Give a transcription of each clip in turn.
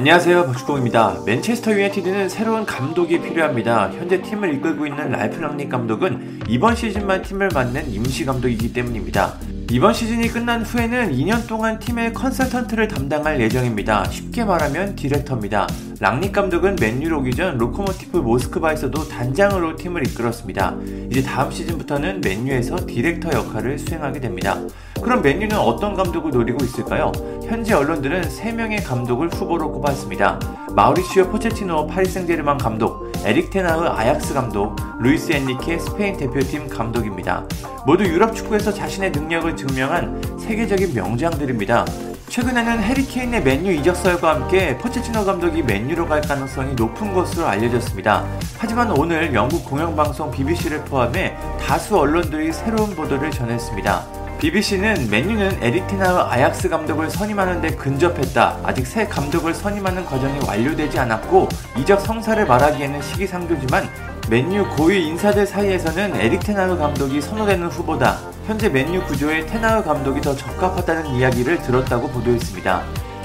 안녕하세요 박주공입니다. 맨체스터 유나이티드는 새로운 감독이 필요합니다. 현재 팀을 이끌고 있는 랄프 랑닉 감독은 이번 시즌만 팀을 맡는 임시 감독이기 때문입니다. 이번 시즌이 끝난 후에는 2년 동안 팀의 컨설턴트를 담당할 예정입니다. 쉽게 말하면 디렉터입니다. 랑닉 감독은 맨유로 오기 전 로코모티프 모스크바에서도 단장으로 팀을 이끌었습니다. 이제 다음 시즌부터는 맨유에서 디렉터 역할을 수행하게 됩니다. 그럼 맨유는 어떤 감독을 노리고 있을까요? 현지 언론들은 3명의 감독을 후보로 꼽았습니다. 마우리시오 포체티노 파리생제르맹 감독, 에릭 텐 하흐 아약스 감독, 루이스 엔리케 스페인 대표팀 감독입니다. 모두 유럽 축구에서 자신의 능력을 증명한 세계적인 명장들입니다. 최근에는 해리 케인의 맨유 이적설과 함께 포체티노 감독이 맨유로 갈 가능성이 높은 것으로 알려졌습니다. 하지만 오늘 영국 공영방송 BBC를 포함해 다수 언론들이 새로운 보도를 전했습니다. BBC는 맨유는 에릭 텐 하흐 아약스 감독을 선임하는 데 근접했다. 아직 새 감독을 선임하는 과정이 완료되지 않았고 이적 성사를 말하기에는 시기상조지만 맨유 고위 인사들 사이에서는 에릭 테나흐 감독이 선호되는 후보다. 현재 맨유 구조에 테나흐 감독이 더 적합하다는 이야기를 들었다고 보도했습니다.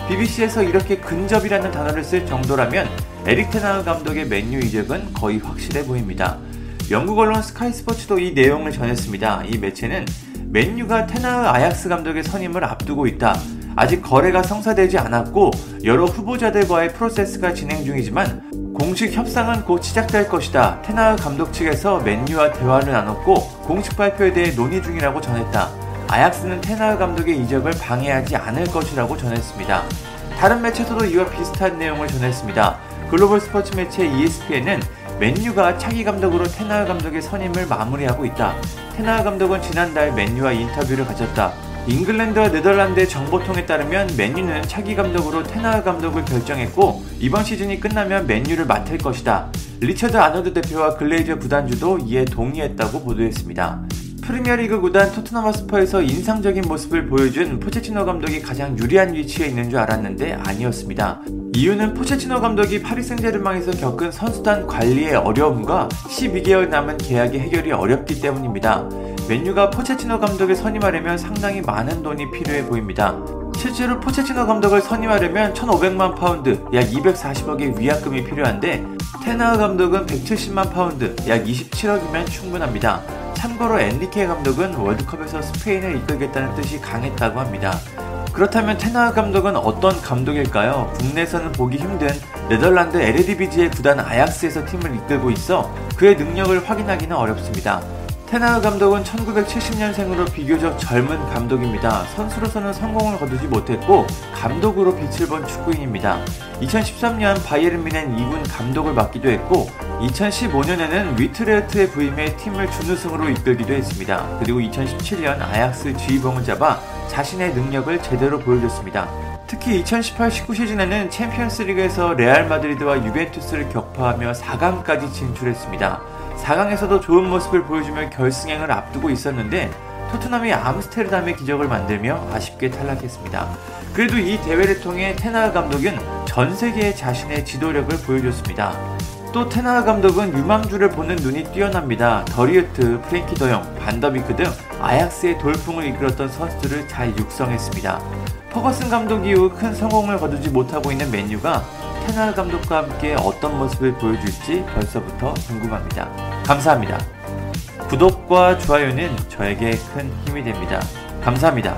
BBC에서 이렇게 근접이라는 단어를 쓸 정도라면 에릭 테나흐 감독의 맨유 이적은 거의 확실해 보입니다. 영국 언론 스카이 스포츠도 이 내용을 전했습니다. 이 매체는 맨유가 테나흐 아약스 감독의 선임을 앞두고 있다. 아직 거래가 성사되지 않았고 여러 후보자들과의 프로세스가 진행 중이지만 공식 협상은 곧 시작될 것이다. 테나흐 감독 측에서 맨유와 대화를 나눴고 공식 발표에 대해 논의 중이라고 전했다. 아약스는 테나흐 감독의 이적을 방해하지 않을 것이라고 전했습니다. 다른 매체에서도 이와 비슷한 내용을 전했습니다. 글로벌 스포츠 매체 ESPN은 맨유가 차기 감독으로 테나흐 감독의 선임을 마무리하고 있다. 텐 하흐 감독은 지난달 맨유와 인터뷰를 가졌다. 잉글랜드와 네덜란드의 정보통에 따르면 맨유는 차기 감독으로 텐 하흐 감독을 결정했고 이번 시즌이 끝나면 맨유를 맡을 것이다. 리처드 아놀드 대표와 글레이저 구단주도 이에 동의했다고 보도했습니다. 프리미어리그 구단 토트넘 홋스퍼에서 인상적인 모습을 보여준 포체티노 감독이 가장 유리한 위치에 있는 줄 알았는데 아니었습니다. 이유는 포체티노 감독이 파리 생제르맹에서 겪은 선수단 관리의 어려움과 12개월 남은 계약의 해결이 어렵기 때문입니다. 맨유가 포체티노 감독을 선임하려면 상당히 많은 돈이 필요해 보입니다. 실제로 포체티노 감독을 선임하려면 1,500만 파운드, 약 240억의 위약금이 필요한데 텐 하흐 감독은 170만 파운드, 약 27억이면 충분합니다. 참고로 엔리케 감독은 월드컵에서 스페인을 이끌겠다는 뜻이 강했다고 합니다. 그렇다면 텐 하흐 감독은 어떤 감독일까요? 국내에서는 보기 힘든 네덜란드 에레디비시의 구단 아약스에서 팀을 이끌고 있어 그의 능력을 확인하기는 어렵습니다. 텐 하흐 감독은 1970년생으로 비교적 젊은 감독입니다. 선수로서는 성공을 거두지 못했고 감독으로 빛을 본 축구인입니다. 2013년 바이에른 뮌헨 2군 감독을 맡기도 했고 2015년에는 위트레흐트에 부임해 팀을 준우승으로 이끌기도 했습니다. 그리고 2017년 아약스 지휘봉을 잡아 자신의 능력을 제대로 보여줬습니다. 특히 2018-19 시즌에는 챔피언스 리그에서 레알 마드리드와 유벤투스를 격파하며 4강까지 진출했습니다. 4강에서도 좋은 모습을 보여주며 결승행을 앞두고 있었는데 토트넘이 암스테르담의 기적을 만들며 아쉽게 탈락했습니다. 그래도 이 대회를 통해 텐 하흐 감독은 전 세계에 자신의 지도력을 보여줬습니다. 또 텐 하흐 감독은 유망주를 보는 눈이 뛰어납니다. 더리흐트, 프랭키 더용, 반더베이크 등 아약스의 돌풍을 이끌었던 선수들을 잘 육성했습니다. 퍼거슨 감독 이후 큰 성공을 거두지 못하고 있는 맨유가 텐 하흐 감독과 함께 어떤 모습을 보여줄지 벌써부터 궁금합니다. 감사합니다. 구독과 좋아요는 저에게 큰 힘이 됩니다. 감사합니다.